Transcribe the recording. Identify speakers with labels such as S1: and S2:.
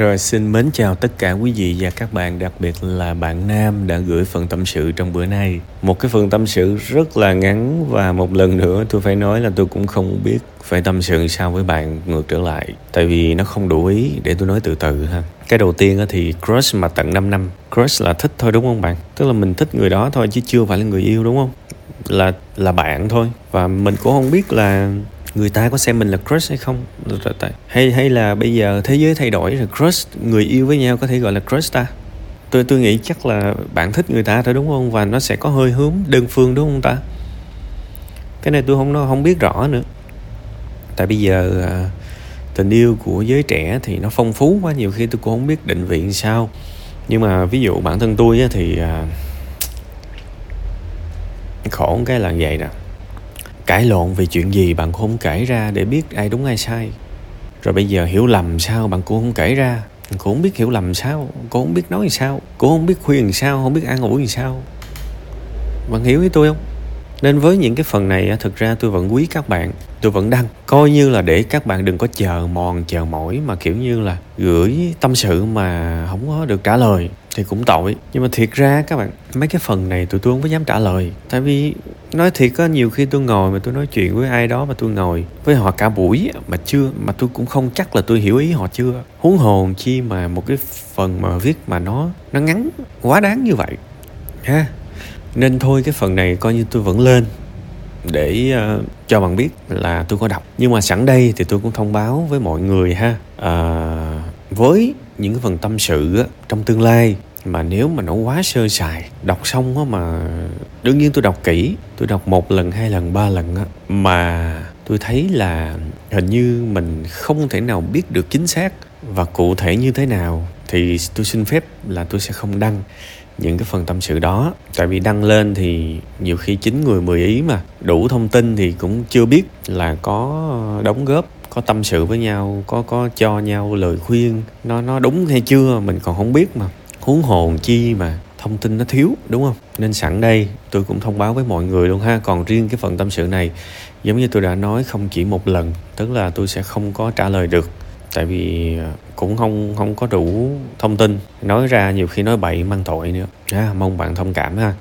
S1: Rồi xin mến chào tất cả quý vị và các bạn, đặc biệt là bạn Nam đã gửi phần tâm sự trong bữa nay. Một cái phần tâm sự rất là ngắn và một lần nữa tôi phải nói là tôi cũng không biết phải tâm sự sao với bạn ngược trở lại. Tại vì nó không đủ ý để tôi nói từ từ ha. Cái đầu tiên thì crush mà tận 5 năm. Crush là thích thôi đúng không bạn? Tức là mình thích người đó thôi chứ chưa phải là người yêu đúng không? Là là bạn thôi và mình cũng không biết là người ta có xem mình là crush hay không? Hay hay là bây giờ thế giới thay đổi rồi crush, người yêu với nhau có thể gọi là crush ta? Tôi tôi nghĩ chắc là bạn thích người ta thôi đúng không? Và nó sẽ có hơi hướng đơn phương đúng không ta? Cái này tôi không nó không biết rõ nữa. Tại bây giờ à, tình yêu của giới trẻ thì nó phong phú quá, nhiều khi tôi cũng không biết định vị sao. Nhưng mà ví dụ bản thân tôi thì à, khổ cái là vậy nè cãi lộn về chuyện gì bạn cũng không kể ra để biết ai đúng ai sai. Rồi bây giờ hiểu lầm sao bạn cũng không kể ra. Cũng không biết hiểu lầm sao cũng không biết nói sao cũng không biết khuyên sao, không biết ăn ngủ gì sao. Bạn hiểu với tôi không? Nên với những cái phần này thực ra tôi vẫn quý các bạn. Tôi vẫn đăng, coi như là để các bạn đừng có chờ mòn, chờ mỏi mà kiểu như là gửi tâm sự mà không có được trả lời thì cũng tội. Nhưng mà thiệt ra các bạn, mấy cái phần này tụi tôi không có dám trả lời. Tại vì nói thiệt có nhiều khi tôi ngồi mà tôi nói chuyện với ai đó mà tôi ngồi với họ cả buổi mà chưa, mà tôi cũng không chắc là tôi hiểu ý họ chưa. Huống hồn chi mà một cái phần mà viết mà nó nó ngắn, quá đáng như vậy. Ha nên thôi cái phần này coi như tôi vẫn lên để uh, cho bạn biết là tôi có đọc. Nhưng mà sẵn đây thì tôi cũng thông báo với mọi người ha. Uh, với những cái phần tâm sự á, trong tương lai mà nếu mà nó quá sơ sài đọc xong á mà đương nhiên tôi đọc kỹ tôi đọc một lần hai lần ba lần á mà tôi thấy là hình như mình không thể nào biết được chính xác và cụ thể như thế nào thì tôi xin phép là tôi sẽ không đăng những cái phần tâm sự đó. Tại vì đăng lên thì nhiều khi chín người, mười ý mà đủ thông tin thì cũng chưa biết là có đóng góp, có tâm sự với nhau, có có cho nhau lời khuyên. Nó nó đúng hay chưa mình còn không biết mà. Huống hồn chi mà thông tin nó thiếu, đúng không? Nên sẵn đây tôi cũng thông báo với mọi người luôn ha. Còn riêng cái phần tâm sự này, giống như tôi đã nói không chỉ một lần, tức là tôi sẽ không có trả lời được. Tại vì cũng không không có đủ thông tin. Nói ra nhiều khi nói bậy mang tội nữa. À, mong bạn thông cảm ha.